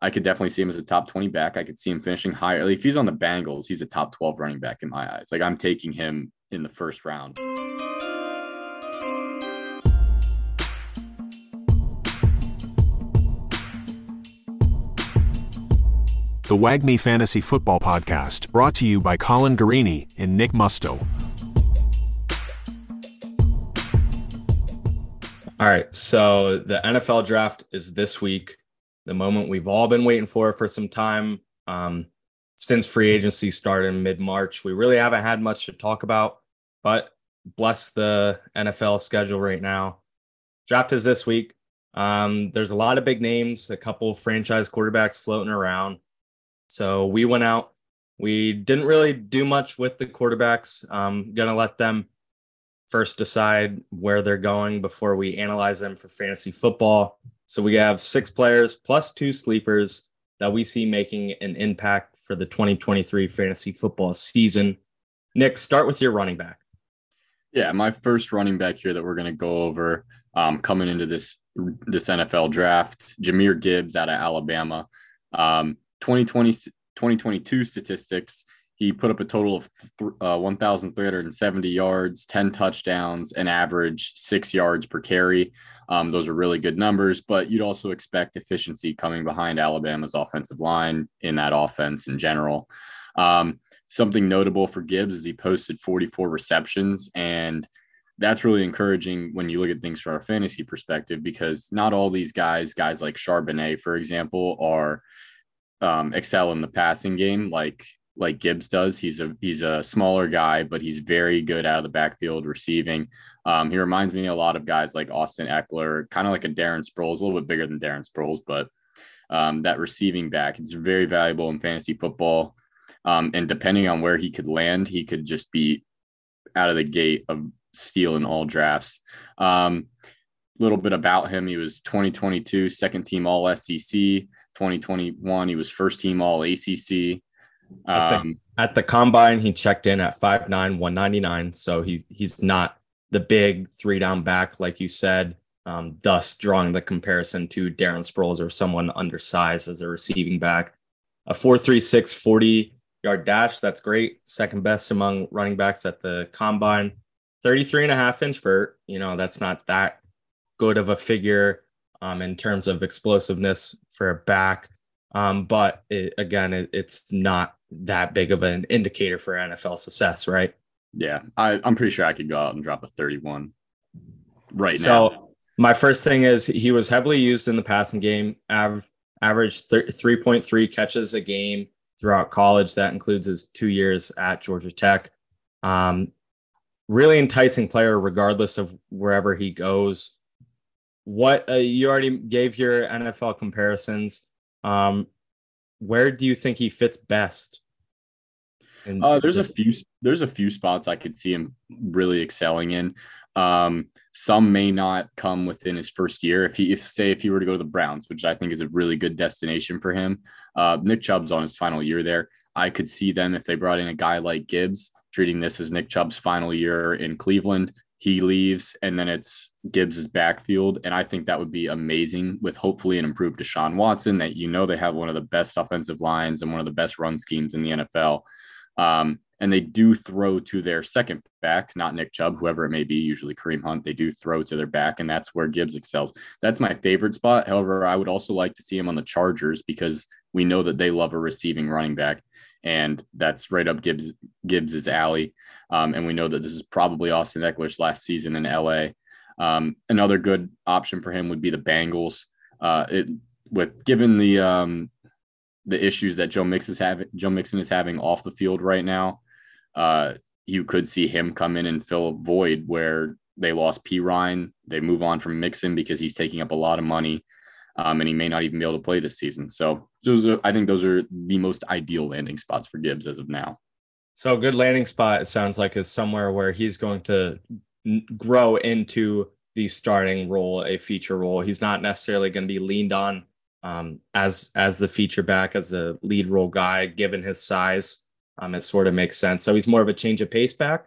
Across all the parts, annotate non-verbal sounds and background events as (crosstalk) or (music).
I could definitely see him as a top 20 back. I could see him finishing higher. Like if he's on the Bengals, he's a top 12 running back in my eyes. Like I'm taking him in the first round. The WAGMI Fantasy Football Podcast, brought to you by Colin Garini and Nick Musto. All right, so the NFL draft is this week the moment we've all been waiting for for some time. Um, since free agency started in mid March, we really haven't had much to talk about, but bless the NFL schedule right now. Draft is this week. Um, there's a lot of big names, a couple franchise quarterbacks floating around. So we went out. We didn't really do much with the quarterbacks. Um, gonna let them first decide where they're going before we analyze them for fantasy football. So we have six players plus two sleepers that we see making an impact for the 2023 fantasy football season. Nick, start with your running back. Yeah, my first running back here that we're going to go over um, coming into this this NFL draft, Jahmyr Gibbs out of Alabama. Um, 2020 2022 statistics, he put up a total of th- uh, 1,370 yards, 10 touchdowns, and average six yards per carry. Um, those are really good numbers, but you'd also expect efficiency coming behind Alabama's offensive line in that offense in general. Um, something notable for Gibbs is he posted 44 receptions, and that's really encouraging when you look at things from our fantasy perspective because not all these guys, guys like Charbonnet, for example, are um, excel in the passing game like like Gibbs does. He's a he's a smaller guy, but he's very good out of the backfield receiving. Um, he reminds me a lot of guys like Austin Ekeler, kind of like a Darren Sproles, a little bit bigger than Darren Sproles, but um, that receiving back, it's very valuable in fantasy football. Um, and depending on where he could land, he could just be out of the gate of stealing all drafts. A um, little bit about him: he was 2022 second team All SEC. 2021, he was first team All ACC. At the, um, at the combine, he checked in at 5'9, 199. So he's he's not the big three down back, like you said, um, thus drawing the comparison to Darren Sproles or someone undersized as a receiving back. A 4'3, 40 yard dash. That's great. Second best among running backs at the combine. 33 and a half inch vert. You know, that's not that good of a figure um, in terms of explosiveness for a back. Um, but it, again, it, it's not that big of an indicator for NFL success, right? Yeah, I, I'm pretty sure I could go out and drop a 31 right so, now. So my first thing is he was heavily used in the passing game, av- averaged 3.3 catches a game throughout college. That includes his two years at Georgia Tech. Um, really enticing player, regardless of wherever he goes. What uh, you already gave your NFL comparisons. Um, where do you think he fits best? Uh, there's this- a few. There's a few spots I could see him really excelling in. Um, some may not come within his first year. If he, if say, if he were to go to the Browns, which I think is a really good destination for him. Uh, Nick Chubb's on his final year there. I could see them if they brought in a guy like Gibbs, treating this as Nick Chubb's final year in Cleveland he leaves and then it's Gibbs's backfield. And I think that would be amazing with hopefully an improved Deshaun Watson that you know they have one of the best offensive lines and one of the best run schemes in the NFL. Um, and they do throw to their second back, not Nick Chubb, whoever it may be, usually Kareem Hunt. They do throw to their back, and that's where Gibbs excels. That's my favorite spot. However, I would also like to see him on the Chargers because we know that they love a receiving running back, and that's right up Gibbs Gibbs's alley. Um, and we know that this is probably Austin Ekeler's last season in LA. Um, another good option for him would be the Bengals. Uh, it, with given the um, the issues that Joe Mix is having, Joe Mixon is having off the field right now, uh, you could see him come in and fill a void where they lost Perine. They move on from Mixon because he's taking up a lot of money, um, and he may not even be able to play this season. So, those are, I think those are the most ideal landing spots for Gibbs as of now. So a good landing spot. It sounds like is somewhere where he's going to grow into the starting role, a feature role. He's not necessarily going to be leaned on um, as as the feature back, as a lead role guy, given his size. Um, it sort of makes sense. So he's more of a change of pace back.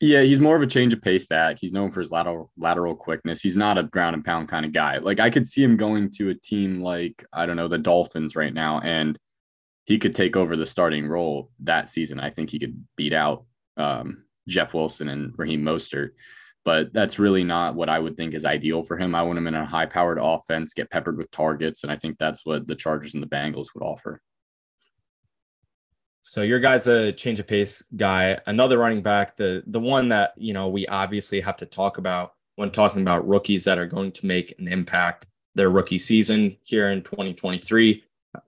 Yeah, he's more of a change of pace back. He's known for his lateral lateral quickness. He's not a ground and pound kind of guy. Like I could see him going to a team like I don't know the Dolphins right now, and he could take over the starting role that season. I think he could beat out um, Jeff Wilson and Raheem Mostert. But that's really not what I would think is ideal for him. I want him in a high powered offense, get peppered with targets. And I think that's what the Chargers and the Bengals would offer. So your guy's a change of pace guy. Another running back, the the one that you know we obviously have to talk about when talking about rookies that are going to make an impact their rookie season here in 2023.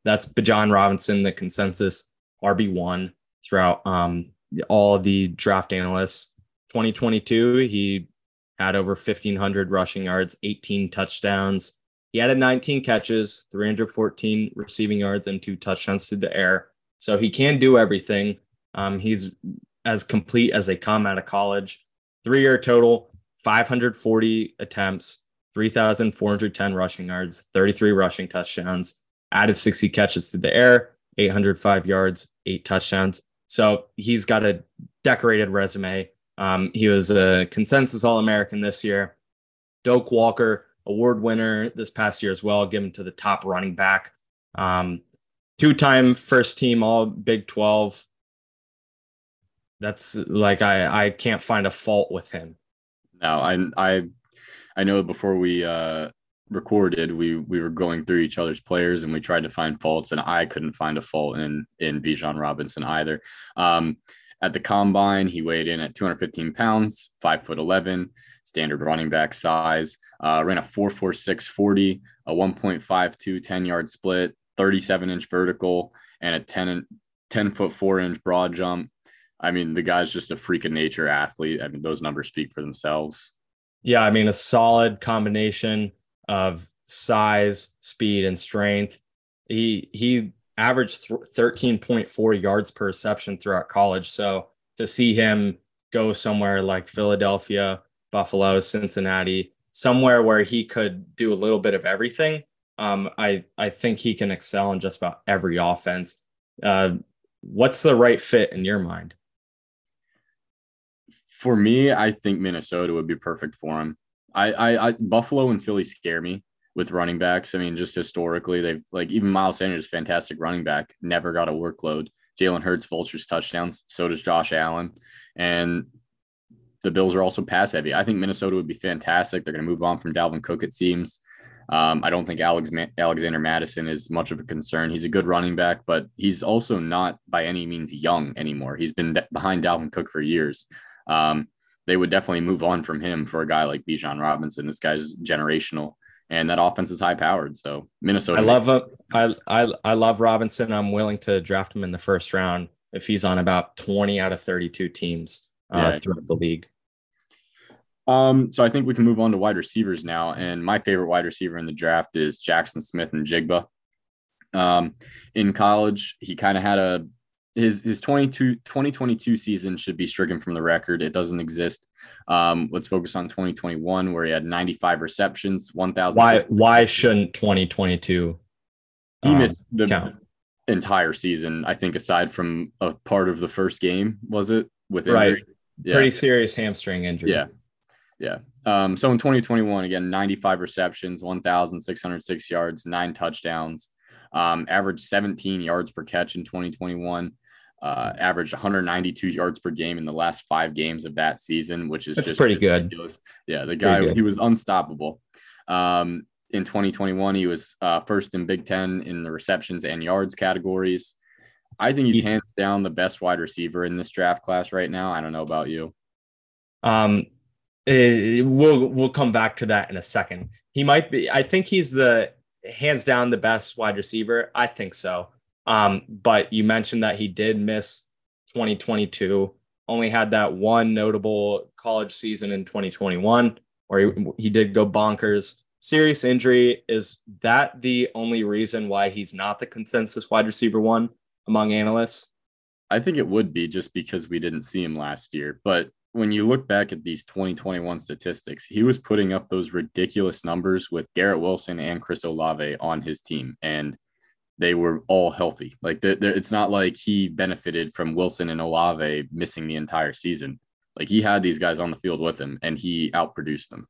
That's Bijan Robinson, the consensus RB one throughout um, all the draft analysts. 2022, he had over 1,500 rushing yards, 18 touchdowns. He had 19 catches, 314 receiving yards, and two touchdowns through the air. So he can do everything. Um, he's as complete as they come out of college. Three year total, 540 attempts, 3,410 rushing yards, 33 rushing touchdowns, added 60 catches to the air, 805 yards, eight touchdowns. So he's got a decorated resume. Um, he was a consensus All American this year. Doak Walker, award winner this past year as well, given to the top running back. Um, two time first team all Big 12. That's like I I can't find a fault with him. No, I I I know before we uh recorded we we were going through each other's players and we tried to find faults and I couldn't find a fault in in Bijan Robinson either. Um at the combine, he weighed in at 215 pounds, five foot 11, standard running back size, uh, ran a 446 40, a 1.52 10 yard split, 37 inch vertical and a 10, 10 foot four inch broad jump. I mean, the guy's just a freak of nature athlete. I mean, those numbers speak for themselves. Yeah, I mean, a solid combination of size, speed, and strength. He he averaged 13.4 yards per reception throughout college. So to see him go somewhere like Philadelphia, Buffalo, Cincinnati, somewhere where he could do a little bit of everything, um, I I think he can excel in just about every offense. Uh, what's the right fit in your mind? For me, I think Minnesota would be perfect for him. I, I, I Buffalo and Philly scare me with running backs. I mean, just historically, they've like even Miles Sanders, fantastic running back, never got a workload. Jalen Hurts vultures touchdowns. So does Josh Allen, and the Bills are also pass heavy. I think Minnesota would be fantastic. They're going to move on from Dalvin Cook. It seems. Um, I don't think Alex, Alexander Mattison is much of a concern. He's a good running back, but he's also not by any means young anymore. He's been de- behind Dalvin Cook for years. Um, they would definitely move on from him for a guy like Bijan Robinson. This guy's generational, and that offense is high powered. So Minnesota. I love him. I, I I love Robinson. I'm willing to draft him in the first round if he's on about 20 out of 32 teams uh, yeah. throughout the league. Um, so I think we can move on to wide receivers now. And my favorite wide receiver in the draft is Jaxon Smith-Njigba. Um, in college, he kind of had a his his 22 2022 season should be stricken from the record. It doesn't exist. Um, let's focus on 2021 where he had 95 receptions, 1000 Why why shouldn't 2022 He um, missed the count? entire season, I think aside from a part of the first game, was it? With injury? Right. Yeah. Pretty serious hamstring injury. Yeah. Yeah. Um, so in 2021, again, 95 receptions, 1,606 yards, nine touchdowns, um, averaged 17 yards per catch in 2021, uh, averaged 192 yards per game in the last five games of that season, which is That's just pretty ridiculous. good. Yeah. The That's guy, he was unstoppable. Um, in 2021, he was uh, first in Big Ten in the receptions and yards categories. I think he's hands down the best wide receiver in this draft class right now. I don't know about you. Um, uh, we'll we'll come back to that in a second. He might be. I think he's the hands down the best wide receiver. I think so. Um, but you mentioned that he did miss 2022. Only had that one notable college season in 2021 where he, he did go bonkers. Serious injury. Is that the only reason why he's not the consensus wide receiver one among analysts? I think it would be just because we didn't see him last year. But when you look back at these 2021 statistics, he was putting up those ridiculous numbers with Garrett Wilson and Chris Olave on his team, and they were all healthy. Like they're, they're, it's not like he benefited from Wilson and Olave missing the entire season. Like he had these guys on the field with him, and he outproduced them.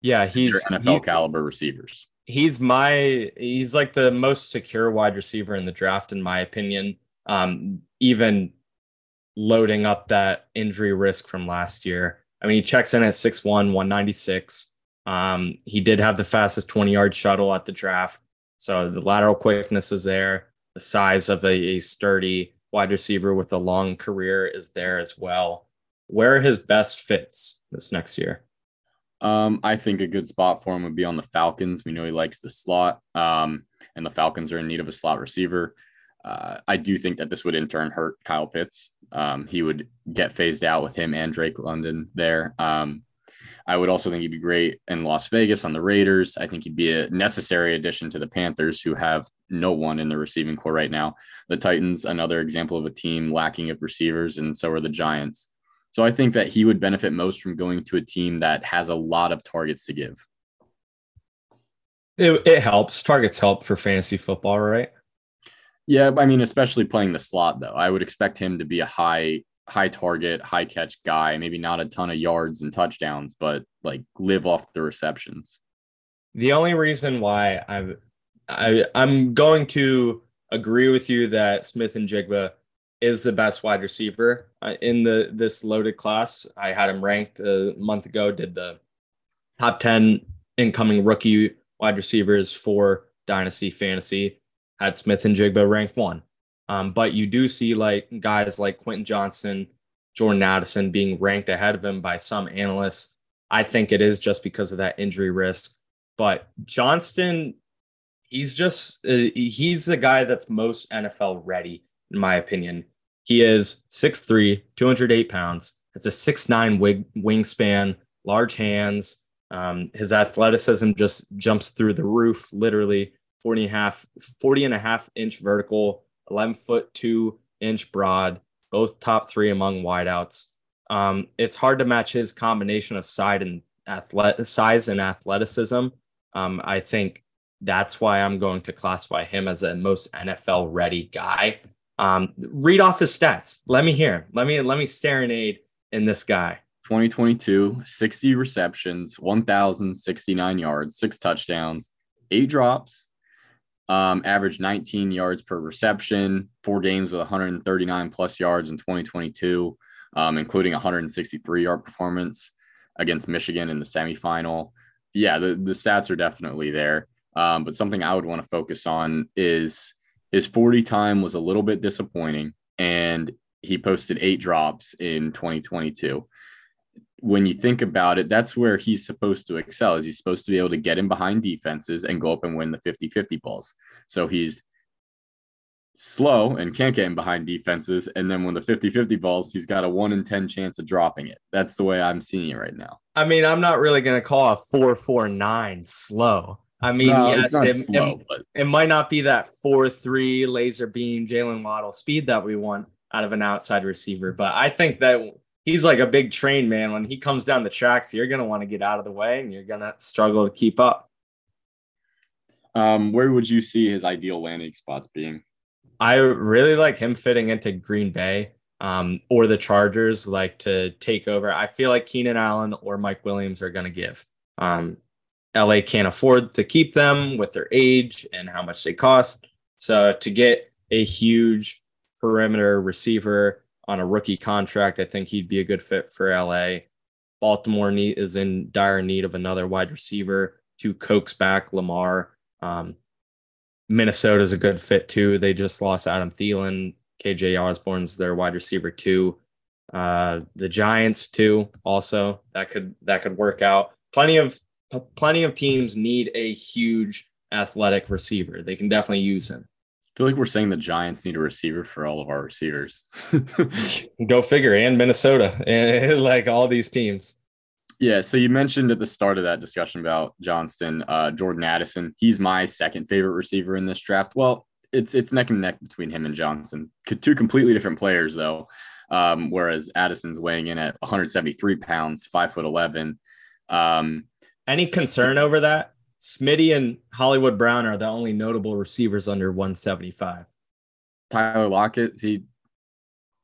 Yeah, he's They're NFL he's, caliber receivers. he's my he's like the most secure wide receiver in the draft, in my opinion. Um, even loading up that injury risk from last year. I mean, he checks in at 6'1, 196. Um, he did have the fastest 20 yard shuttle at the draft. So the lateral quickness is there. The size of a, a sturdy wide receiver with a long career is there as well. Where are his best fits this next year? Um, I think a good spot for him would be on the Falcons. We know he likes the slot, um, and the Falcons are in need of a slot receiver. Uh, I do think that this would in turn hurt Kyle Pitts. Um, he would get phased out with him and Drake London there. Um, I would also think he'd be great in Las Vegas on the Raiders. I think he'd be a necessary addition to the Panthers, who have no one in the receiving core right now. The Titans, another example of a team lacking of receivers, and so are the Giants. So I think that he would benefit most from going to a team that has a lot of targets to give. It, it helps. Targets help for fantasy football, right? Yeah, I mean, especially playing the slot though. I would expect him to be a high high target, high catch guy, maybe not a ton of yards and touchdowns, but like live off the receptions. The only reason why I'm I, I'm going to agree with you that Smith-Njigba is the best wide receiver uh, in the this loaded class. I had him ranked a month ago. Did the top ten incoming rookie wide receivers for Dynasty Fantasy. Had Smith-Njigba ranked one. Um, but you do see like guys like Quentin Johnston, Jordan Addison being ranked ahead of him by some analysts. I think it is just because of that injury risk. But Johnston, he's just uh, he's the guy that's most NFL ready, in my opinion. He is 6'3, 208 pounds, has a 6'9 wing, wingspan, large hands. Um, his athleticism just jumps through the roof, literally 40 and a half, 40 and a half inch vertical, 11 foot two inch broad, both top three among wideouts. Um, it's hard to match his combination of size and athlet size and athleticism. Um, I think that's why I'm going to classify him as a most NFL ready guy. Um, read off his stats. Let me hear. Let me let me serenade in this guy. 2022, 60 receptions, 1,069 yards, six touchdowns, eight drops, um, averaged 19 yards per reception, four games with 139 plus yards in 2022, um, including 163 yard performance against Michigan in the semifinal. Yeah, the, the stats are definitely there. Um, but something I would want to focus on is his 40 time was a little bit disappointing, and he posted eight drops in 2022 when you think about it, that's where he's supposed to excel. Is he's supposed to be able to get in behind defenses and go up and win the 50-50 balls. So he's slow and can't get in behind defenses. And then when the 50-50 balls, he's got a one in 10 chance of dropping it. That's the way I'm seeing it right now. I mean, I'm not really going to call a 449 slow. I mean, no, yes, it, slow, it, it, might not be that 4-3 laser beam Jaylen Waddle speed that we want out of an outside receiver, but I think that he's like a big train man. When he comes down the tracks, you're gonna want to get out of the way and you're gonna struggle to keep up. Um, where would you see his ideal landing spots being? I really like him fitting into Green Bay um, or the Chargers, like to take over. I feel like Keenan Allen or Mike Williams are going to give. Um, LA can't afford to keep them with their age and how much they cost. So to get a huge perimeter receiver on a rookie contract. I think he'd be a good fit for LA. Baltimore need, is in dire need of another wide receiver to coax back Lamar. Um, Minnesota is a good fit too. They just lost Adam Thielen. KJ Osborn's their wide receiver too. Uh, the Giants too. Also, that could that could work out. Plenty of plenty of teams need a huge athletic receiver. They can definitely use him feel like we're saying the Giants need a receiver for all of our receivers. (laughs) Go figure, and Minnesota, and (laughs) like all these teams. Yeah. So you mentioned at the start of that discussion about Johnston, uh, Jordan Addison. He's my second favorite receiver in this draft. Well, it's it's neck and neck between him and Johnson. Two completely different players, though. Um, whereas Addison's weighing in at 173 pounds, five foot 11. Um, Any concern over that? Smitty and Hollywood Brown are the only notable receivers under 175. Tyler Lockett, he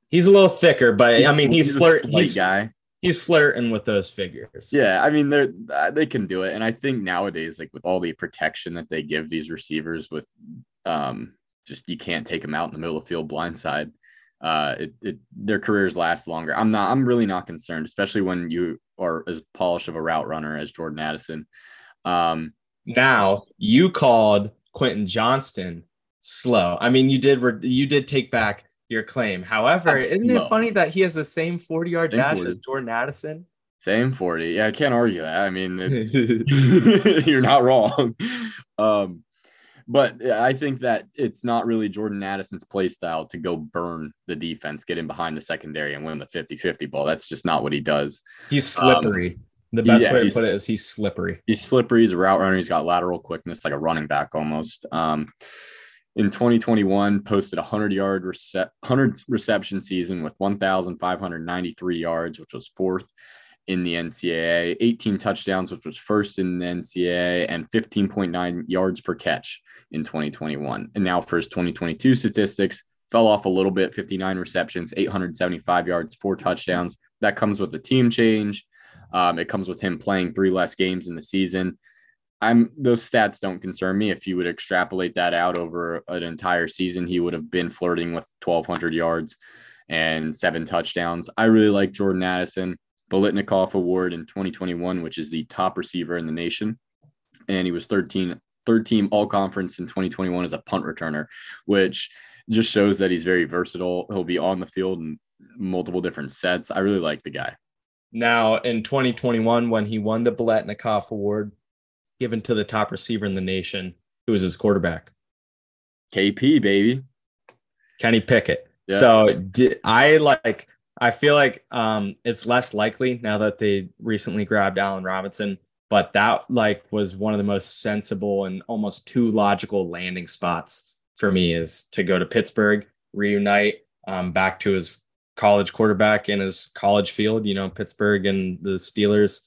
He's a little thicker, but I mean, he's, he's flirt. He's guy. He's flirting with those figures. Yeah, I mean, they're uh, they can do it, and I think nowadays, like with all the protection that they give these receivers, with um, just you can't take them out in the middle of the field blindside. Uh, it, it their careers last longer. I'm not. I'm really not concerned, especially when you are as polished of a route runner as Jordan Addison. Um, now you called Quentin Johnston slow. I mean, you did you did take back your claim. However, isn't slow. it funny that he has the same 40 yard same dash 40. as Jordan Addison? Same 40. Yeah, I can't argue that. I mean, (laughs) (laughs) you're not wrong. (laughs) Um, but I think that it's not really Jordan Addison's play style to go burn the defense, get in behind the secondary and win the 50 50 ball. That's just not what he does. He's slippery. Um, the best yeah, way to put it is he's slippery. He's slippery. He's a route runner. He's got lateral quickness, like a running back almost. Um, in 2021, posted a 100 yard rece- 100 reception season with 1,593 yards, which was fourth in the NCAA, 18 touchdowns, which was first in the NCAA, and 15.9 yards per catch in 2021. And now for his 2022 statistics, fell off a little bit 59 receptions, 875 yards, four touchdowns. That comes with a team change. Um, it comes with him playing three less games in the season. I'm those stats don't concern me. If you would extrapolate that out over an entire season, he would have been flirting with 1,200 yards and seven touchdowns. I really like Jordan Addison, Biletnikoff Award in 2021, which is the top receiver in the nation, and he was 13 third team All Conference in 2021 as a punt returner, which just shows that he's very versatile. He'll be on the field in multiple different sets. I really like the guy. Now, in 2021, when he won the Biletnikoff Award, given to the top receiver in the nation, who was his quarterback? KP, baby. Kenny Pickett. Yeah. So did, I like, I feel like um, it's less likely now that they recently grabbed Allen Robinson, but that like was one of the most sensible and almost too logical landing spots for me is to go to Pittsburgh, reunite um, back to his college quarterback in his college field. You know, Pittsburgh and the Steelers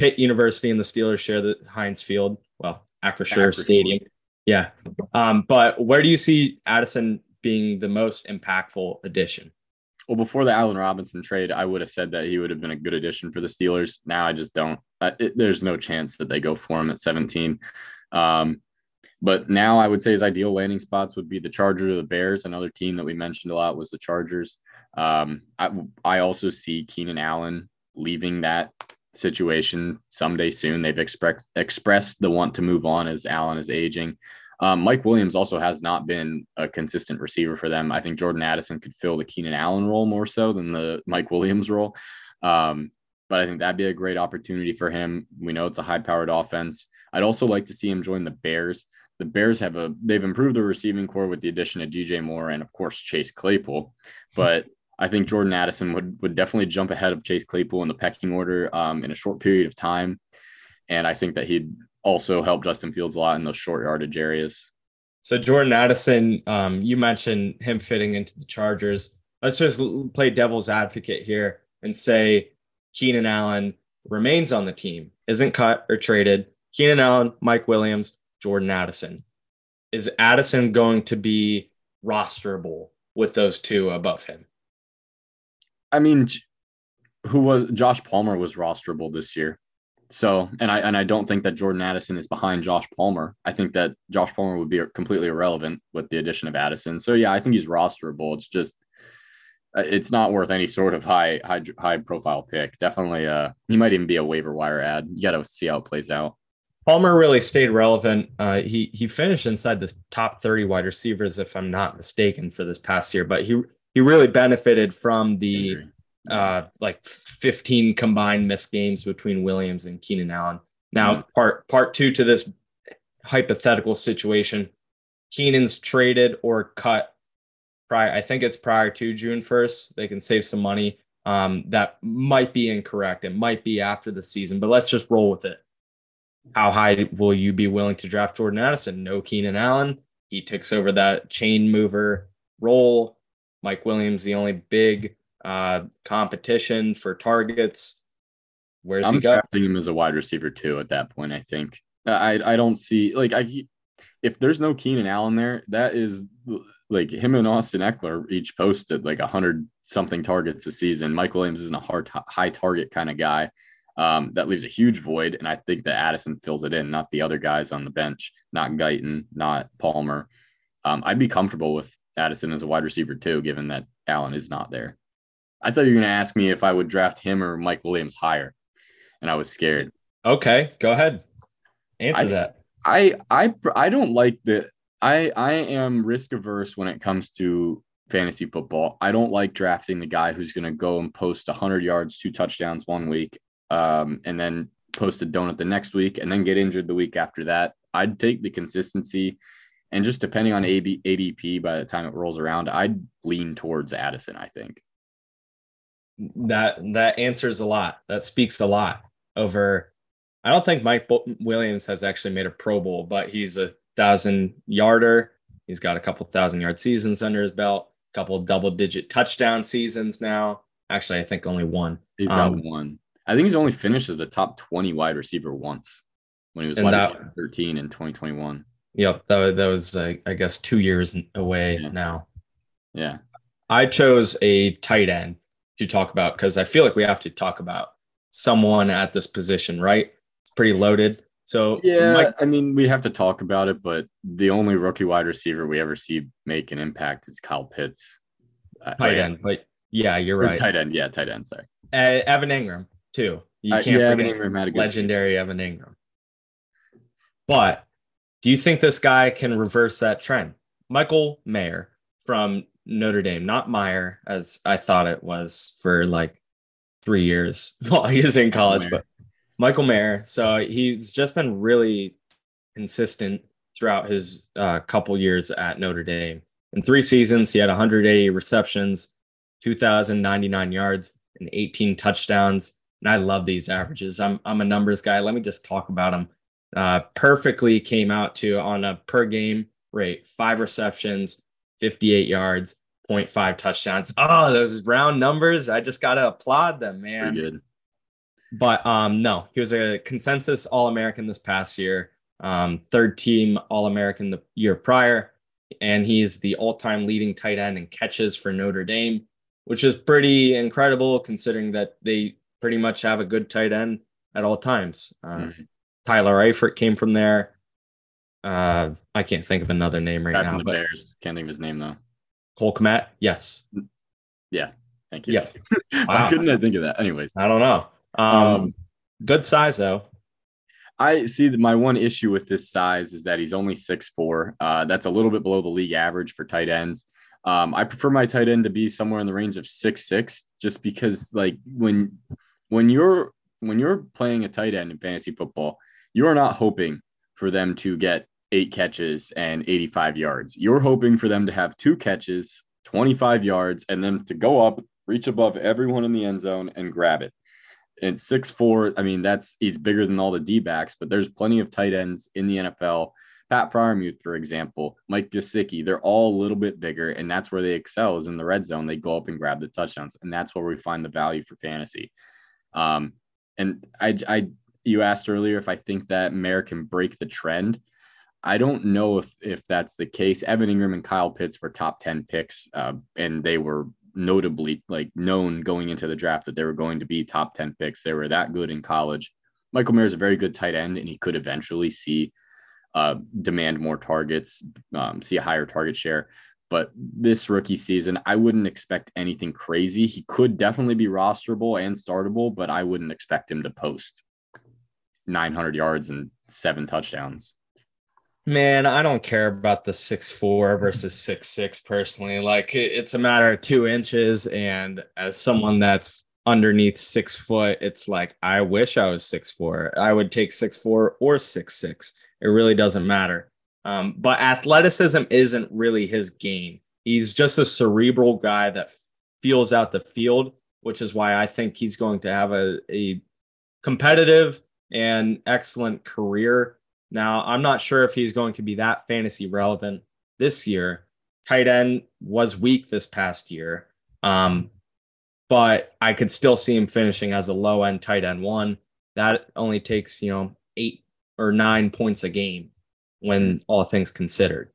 Pitt University and the Steelers share the Heinz Field, well, Acrisure Stadium. Yeah. Um, but where do you see Addison being the most impactful addition? Well, before the Allen Robinson trade, I would have said that he would have been a good addition for the Steelers. Now I just don't. it, there's no chance that they go for him at 17. Um, but now I would say his ideal landing spots would be the Chargers or the Bears. Another team that we mentioned a lot was the Chargers. Um, I, I also see Keenan Allen leaving that situation someday soon. They've expressed expressed the want to move on as Allen is aging. Um, Mike Williams also has not been a consistent receiver for them. I think Jordan Addison could fill the Keenan Allen role more so than the Mike Williams role. Um, but I think that'd be a great opportunity for him. We know it's a high powered offense. I'd also like to see him join the Bears. The Bears have a they've improved their receiving core with the addition of DJ Moore and of course Chase Claypool. But I think Jordan Addison would would definitely jump ahead of Chase Claypool in the pecking order um, in a short period of time, and I think that he'd also help Justin Fields a lot in those short yardage areas. So Jordan Addison, um, you mentioned him fitting into the Chargers. Let's just play devil's advocate here and say Keenan Allen remains on the team, isn't cut or traded. Keenan Allen, Mike Williams, Jordan Addison. Is Addison going to be rosterable with those two above him? I mean, who was Josh Palmer was rosterable this year. So, and I and I don't think that Jordan Addison is behind Josh Palmer. I think that Josh Palmer would be completely irrelevant with the addition of Addison. So, yeah, I think he's rosterable. It's just uh, it's not worth any sort of high high high profile pick. Definitely, uh, he might even be a waiver wire ad. You got to see how it plays out. Palmer really stayed relevant. Uh, he he finished inside the top thirty wide receivers, if I'm not mistaken, for this past year. But he he really benefited from the uh, like 15 combined missed games between Williams and Keenan Allen. Now, mm-hmm. part part two to this hypothetical situation, Keenan's traded or cut prior. I think it's prior to June 1st. They can save some money. Um, that might be incorrect. It might be after the season, but let's just roll with it. How high will you be willing to draft Jordan Addison? No Keenan Allen. He takes over that chain mover role. Mike Williams, the only big uh, competition for targets. Where's I'm he going? him as a wide receiver too. At that point, I think I I don't see like I if there's no Keenan Allen there, that is like him and Austin Ekeler each posted like a hundred something targets a season. Mike Williams isn't a hard high target kind of guy. Um, that leaves a huge void, and I think that Addison fills it in, not the other guys on the bench, not Guyton, not Palmer. Um, I'd be comfortable with Addison as a wide receiver too, given that Allen is not there. I thought you were going to ask me if I would draft him or Mike Williams higher, and I was scared. Okay, go ahead. Answer I, that. I I I don't like the I I am risk averse when it comes to fantasy football. I don't like drafting the guy who's going to go and post 100 yards, two touchdowns one week, um, and then post a donut the next week, and then get injured the week after that. I'd take the consistency, and just depending on AB, ADP by the time it rolls around, I'd lean towards Addison. I think that that answers a lot. That speaks a lot over. I don't think Mike Williams has actually made a Pro Bowl, but he's a thousand yarder. He's got a couple thousand yard seasons under his belt, a couple double digit touchdown seasons now. Actually, I think only one. He's got um, one. I think he's only finished as a top 20 wide receiver once when he was wide that, 13 in 2021. Yep. That, that was, uh, I guess, two years away yeah. now. Yeah. I chose a tight end to talk about because I feel like we have to talk about someone at this position, right? It's pretty loaded. So yeah, Mike, I mean, we have to talk about it, but the only rookie wide receiver we ever see make an impact is Kyle Pitts. Tight end, but yeah, you're right. Tight end, yeah, tight end. Sorry, uh, Evan Engram too. You can't uh, yeah, forget Evan Engram had a legendary season. Evan Engram. But do you think this guy can reverse that trend? Michael Mayer from Notre Dame, not Meyer, as I thought it was for like three years (laughs) while he was in college, but Michael Mayer. So he's just been really consistent throughout his uh, couple years at Notre Dame. In three seasons, he had 180 receptions, 2,099 yards, and 18 touchdowns. And I love these averages. I'm I'm a numbers guy. Let me just talk about them. Uh, perfectly came out to on a per game rate, five receptions, 58 yards, 0.5 touchdowns. Oh, those round numbers. I just gotta applaud them, man. Pretty good. But um, no, he was a consensus All American this past year, um, third team All American the year prior, and he's the all time leading tight end in catches for Notre Dame, which is pretty incredible considering that they pretty much have a good tight end at all times. Uh, mm-hmm. Tyler Eifert came from there. Uh, I can't think of another name right Back now. But Bears can't think of his name though. Cole Kmet, yes. Yeah, thank you. Yeah, (laughs) wow. couldn't I think of that? Anyways, I don't know. Um, um, good size though. I see that my one issue with this size is that he's only six four. Uh, that's a little bit below the league average for tight ends. Um, I prefer my tight end to be somewhere in the range of six six, just because like when when you're when you're playing a tight end in fantasy football, you are not hoping for them to get eight catches and 85 yards. You're hoping for them to have two catches, 25 yards, and then to go up, reach above everyone in the end zone and grab it and six four. I mean, that's he's bigger than all the D backs, but there's plenty of tight ends in the NFL. Pat Freiermuth, for example, Mike Gesicki, they're all a little bit bigger, and that's where they excel is in the red zone. They go up and grab the touchdowns, and that's where we find the value for fantasy. Um, and I, I, you asked earlier if I think that Mayer can break the trend. I don't know if if that's the case. Evan Engram and Kyle Pitts were top ten picks, uh, and they were notably like known going into the draft that they were going to be top 10 picks. They were that good in college. Michael Mayer is a very good tight end, and he could eventually see uh, demand more targets, um, see a higher target share. But this rookie season, I wouldn't expect anything crazy. He could definitely be rosterable and startable, but I wouldn't expect him to post 900 yards and seven touchdowns. Man, I don't care about the six four versus (laughs) six six personally. Like it's a matter of two inches, and as someone that's underneath six foot, it's like I wish I was six four. I would take six four or six six. It really doesn't matter. Um, but athleticism isn't really his game. He's just a cerebral guy that feels out the field, which is why I think he's going to have a, a competitive and excellent career now, I'm not sure if he's going to be that fantasy relevant this year. Tight end was weak this past year, um, but I could still see him finishing as a low end tight end one. That only takes, you know, eight or nine points a game. when all things considered.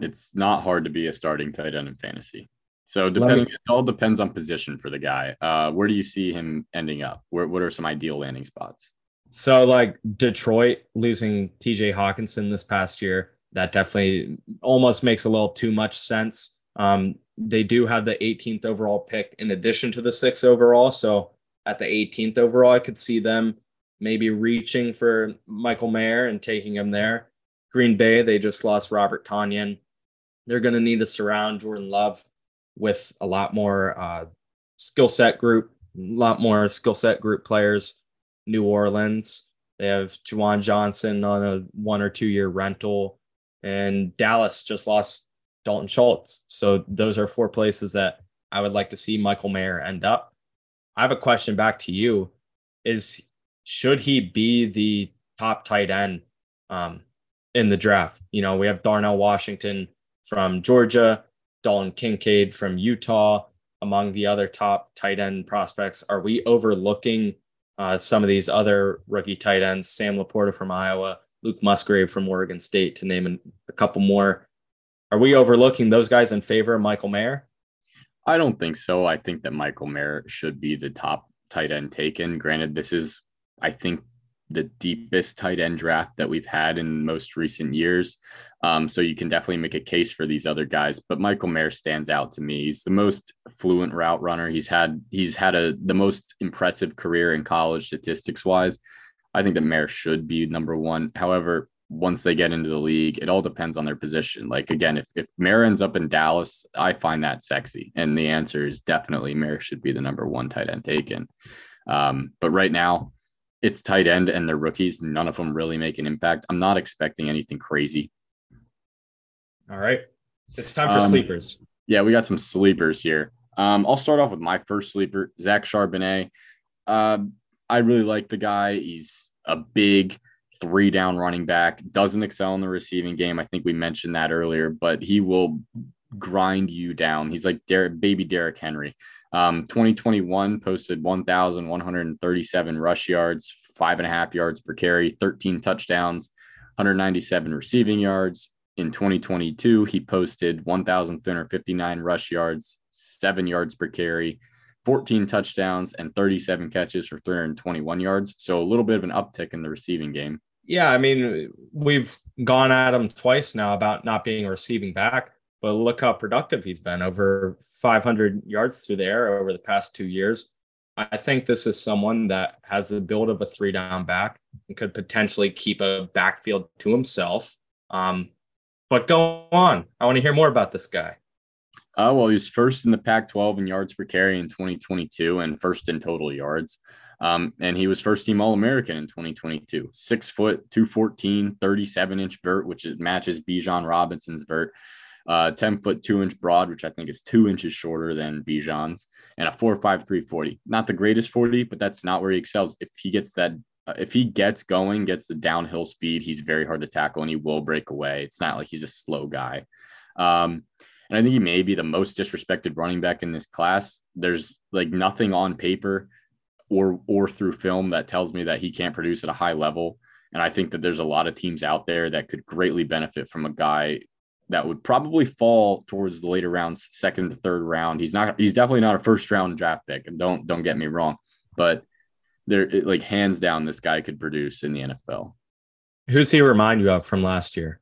It's not hard to be a starting tight end in fantasy. So depending, me, it all depends on position for the guy. Uh, where do you see him ending up? Where, what are some ideal landing spots? So like Detroit losing TJ Hockenson this past year, that definitely almost makes a little too much sense. Um, they do have the 18th overall pick in addition to the sixth overall. So at the 18th overall, I could see them maybe reaching for Michael Mayer and taking him there. Green Bay, they just lost Robert Tonyan. They're going to need to surround Jordan Love with a lot more uh, skill set group, a lot more skill set group players. New Orleans, they have Juwan Johnson on a one or two year rental, and Dallas just lost Dalton Schultz. So those are four places that I would like to see Michael Mayer end up. I have a question back to you: Is should he be the top tight end um, in the draft? You know, we have Darnell Washington from Georgia, Dalton Kincaid from Utah, among the other top tight end prospects. Are we overlooking uh, some of these other rookie tight ends? Sam LaPorta from Iowa, Luke Musgrave from Oregon State, to name a couple more. Are we overlooking those guys in favor of Michael Mayer? I don't think so. I think that Michael Mayer should be the top tight end taken. Granted, this is, I think, the deepest tight end draft that we've had in most recent years. Um, so you can definitely make a case for these other guys, but Michael Mayer stands out to me. He's the most fluent route runner. He's had he's had a the most impressive career in college statistics wise. I think that Mayer should be number one. However, once they get into the league, it all depends on their position. Like again, if if Mayer ends up in Dallas, I find that sexy, and the answer is definitely Mayer should be the number one tight end taken. Um, but right now, it's tight end and they're rookies. None of them really make an impact. I'm not expecting anything crazy. All right. It's time for um, sleepers. Yeah, we got some sleepers here. Um, I'll start off with my first sleeper, Zach Charbonnet. Uh, I really like the guy. He's a big three down running back, doesn't excel in the receiving game. I think we mentioned that earlier, but he will grind you down. He's like Derrick, baby Derrick Henry. Um, 2021 posted 1,137 rush yards, five and a half yards per carry, 13 touchdowns, 197 receiving yards. In 2022, he posted 1,359 rush yards, seven yards per carry, 14 touchdowns, and 37 catches for 321 yards. So a little bit of an uptick in the receiving game. Yeah, I mean, we've gone at him twice now about not being a receiving back but look how productive he's been over 500 yards through the air over the past two years. I think this is someone that has the build of a three down back and could potentially keep a backfield to himself. Um, but go on. I want to hear more about this guy. Uh, well, he was first in the Pac 12 in yards per carry in 2022 and first in total yards. Um, and he was first team All American in 2022. Six foot, 214, 37 inch vert, which is, matches Bijan Robinson's vert uh, 10 foot two inch broad, which I think is two inches shorter than Bijan's, and a 4.53 40. Not the greatest 40, but that's not where he excels. If he gets that, if he gets going, gets the downhill speed, he's very hard to tackle and he will break away. It's not like he's a slow guy. Um, and I think he may be the most disrespected running back in this class. There's like nothing on paper or or through film that tells me that he can't produce at a high level. And I think that there's a lot of teams out there that could greatly benefit from a guy that would probably fall towards the later rounds, second to third round. He's not. He's definitely not a first round draft pick. And don't don't get me wrong, but there like hands down, this guy could produce in the NFL. Who's he remind you of from last year?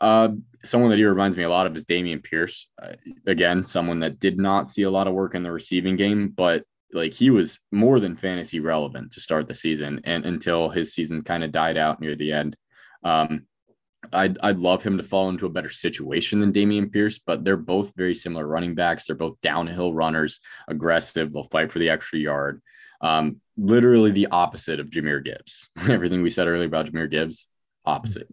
Uh, someone that he reminds me a lot of is Dameon Pierce. Uh, again, someone that did not see a lot of work in the receiving game, but like he was more than fantasy relevant to start the season and until his season kind of died out near the end. Um, I'd, I'd love him to fall into a better situation than Dameon Pierce, but they're both very similar running backs. They're both downhill runners, aggressive. They'll fight for the extra yard. Um, literally the opposite of Jahmyr Gibbs. (laughs) Everything we said earlier about Jahmyr Gibbs, opposite.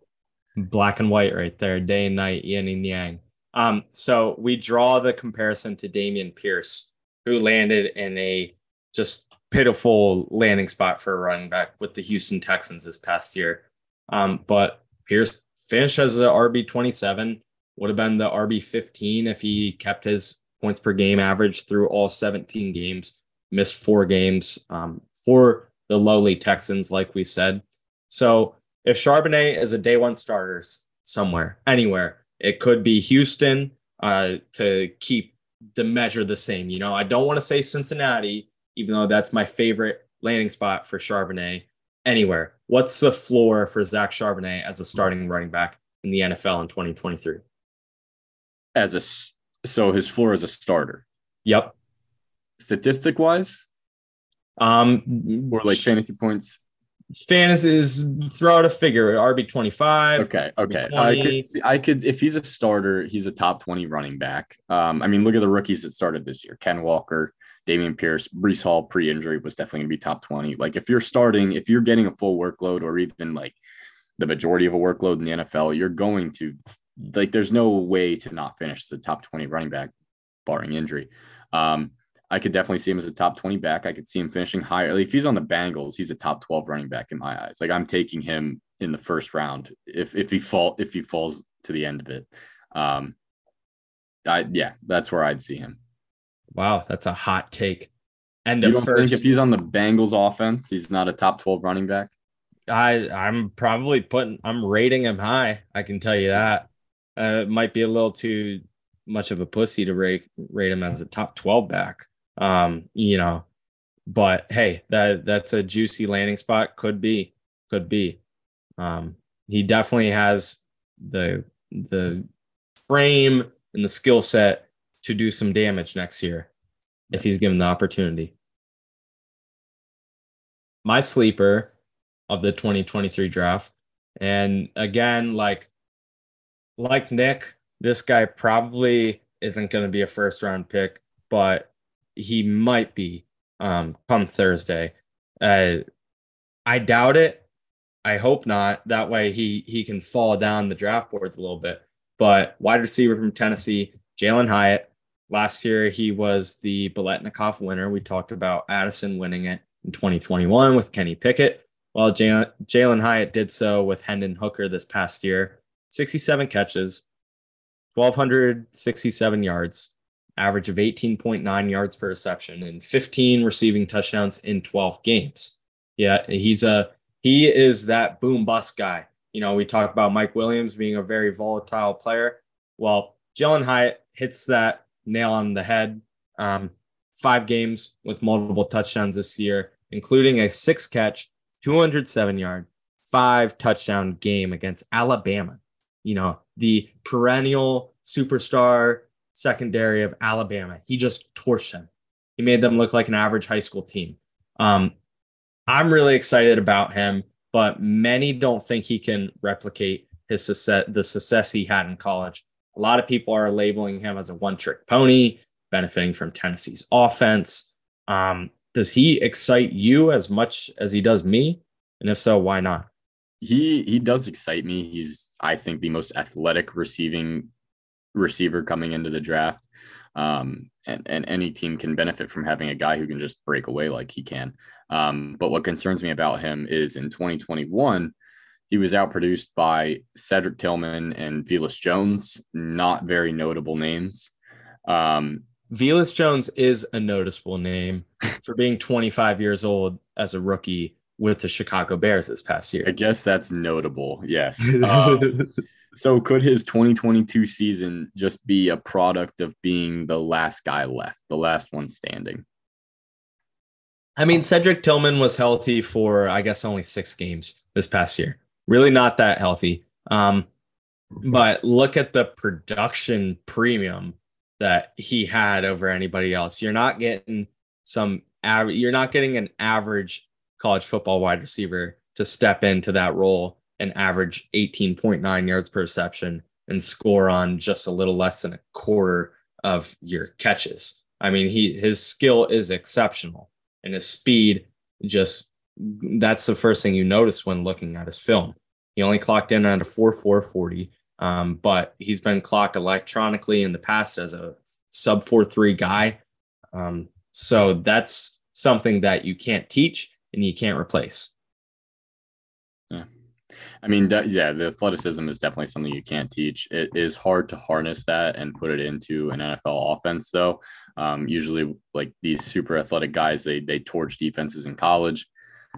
Black and white right there, day and night, yin and yang. Um, so we draw the comparison to Dameon Pierce, who landed in a just pitiful landing spot for a running back with the Houston Texans this past year. Um, but Pierce finished as the RB 27, would have been the RB 15 if he kept his points per game average through all 17 games, missed four games um, for the lowly Texans, like we said. So if Charbonnet is a day one starter somewhere, anywhere, it could be Houston uh, to keep the measure the same. You know, I don't want to say Cincinnati, even though that's my favorite landing spot for Charbonnet. Anywhere. What's the floor for Zach Charbonnet as a starting running back in the NFL in 2023? As a so his floor as a starter. Yep. Statistic wise, um, or like fantasy points? fantasies throw out a figure rb 25 okay okay. I could see, i could if he's a starter he's a top 20 running back. Um i mean look at the rookies that started this year. Ken walker Dameon Pierce, Breece Hall pre-injury was definitely going to be top 20. Like if you're starting, if you're getting a full workload or even like the majority of a workload in the NFL, you're going to like there's no way to not finish the top 20 running back barring injury. Um, I could definitely see him as a top 20 back. I could see him finishing higher. Like if he's on the Bengals, he's a top 12 running back in my eyes. Like I'm taking him in the first round if if he fall if he falls to the end of it. Um I yeah, that's where I'd see him. Wow, that's a hot take. And you first, think if he's on the Bengals offense, he's not a top 12 running back? I I'm probably putting I'm rating him high. I can tell you that. Uh, it might be a little too much of a pussy to rate rate him as a top 12 back. Um, you know, but hey, that that's a juicy landing spot. Could be, could be. Um, he definitely has the the frame and the skill set to do some damage next year if he's given the opportunity. My sleeper of the 2023 draft. And again, like like Nick, this guy probably isn't going to be a first round pick, but he might be um, come Thursday. Uh, I doubt it. I hope not. That way he he can fall down the draft boards a little bit. But wide receiver from Tennessee, Jalin Hyatt. Last year he was the Biletnikoff winner. We talked about Addison winning it in 2021 with Kenny Pickett. Well, Jalin Hyatt did so with Hendon Hooker this past year. 67 catches, 1,267 yards, average of 18.9 yards per reception and 15 receiving touchdowns in 12 games. Yeah, he's a he is that boom bust guy. You know, we talk about Mike Williams being a very volatile player. Well, Jalin Hyatt hits that nail on the head. Um, five games with multiple touchdowns this year, including a six catch, 207 yard, five touchdown game against Alabama. You know, the perennial superstar secondary of Alabama. He just torched them. He made them look like an average high school team. Um, I'm really excited about him, but many don't think he can replicate his success, the success he had in college. A lot of people are labeling him as a one-trick pony, benefiting from Tennessee's offense. Um, does he excite you as much as he does me? And if so, why not? He he does excite me. He's I think the most athletic receiving receiver coming into the draft. Um, and, and any team can benefit from having a guy who can just break away like he can. Um, but what concerns me about him is in 2021, he was outproduced by Cedric Tillman and Velus Jones, not very notable names. Um, Velus Jones is a noticeable name for being 25 years old as a rookie with the Chicago Bears this past year. I guess that's notable. Yes. (laughs) Um, so could his 2022 season just be a product of being the last guy left, the last one standing? I mean, Cedric Tillman was healthy for, I guess, only six games this past year. Really not that healthy. Um, but look at the production premium that he had over anybody else. You're not getting some you're not getting an average college football wide receiver to step into that role and average 18.9 yards per reception and score on just a little less than a quarter of your catches. I mean, he his skill is exceptional and his speed just that's the first thing you notice when looking at his film. He only clocked in at a 4.440, um, but he's been clocked electronically in the past as a sub 4.3 guy. Um, so that's something that you can't teach and you can't replace. I mean, that, yeah, the athleticism is definitely something you can't teach. It is hard to harness that and put it into an NFL offense, though. Um, usually, like these super athletic guys, they they torch defenses in college,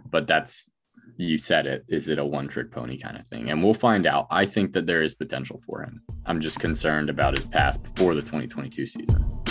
but that's you said it. Is it a one trick pony kind of thing? And we'll find out. I think that there is potential for him. I'm just concerned about his past before the 2022 season.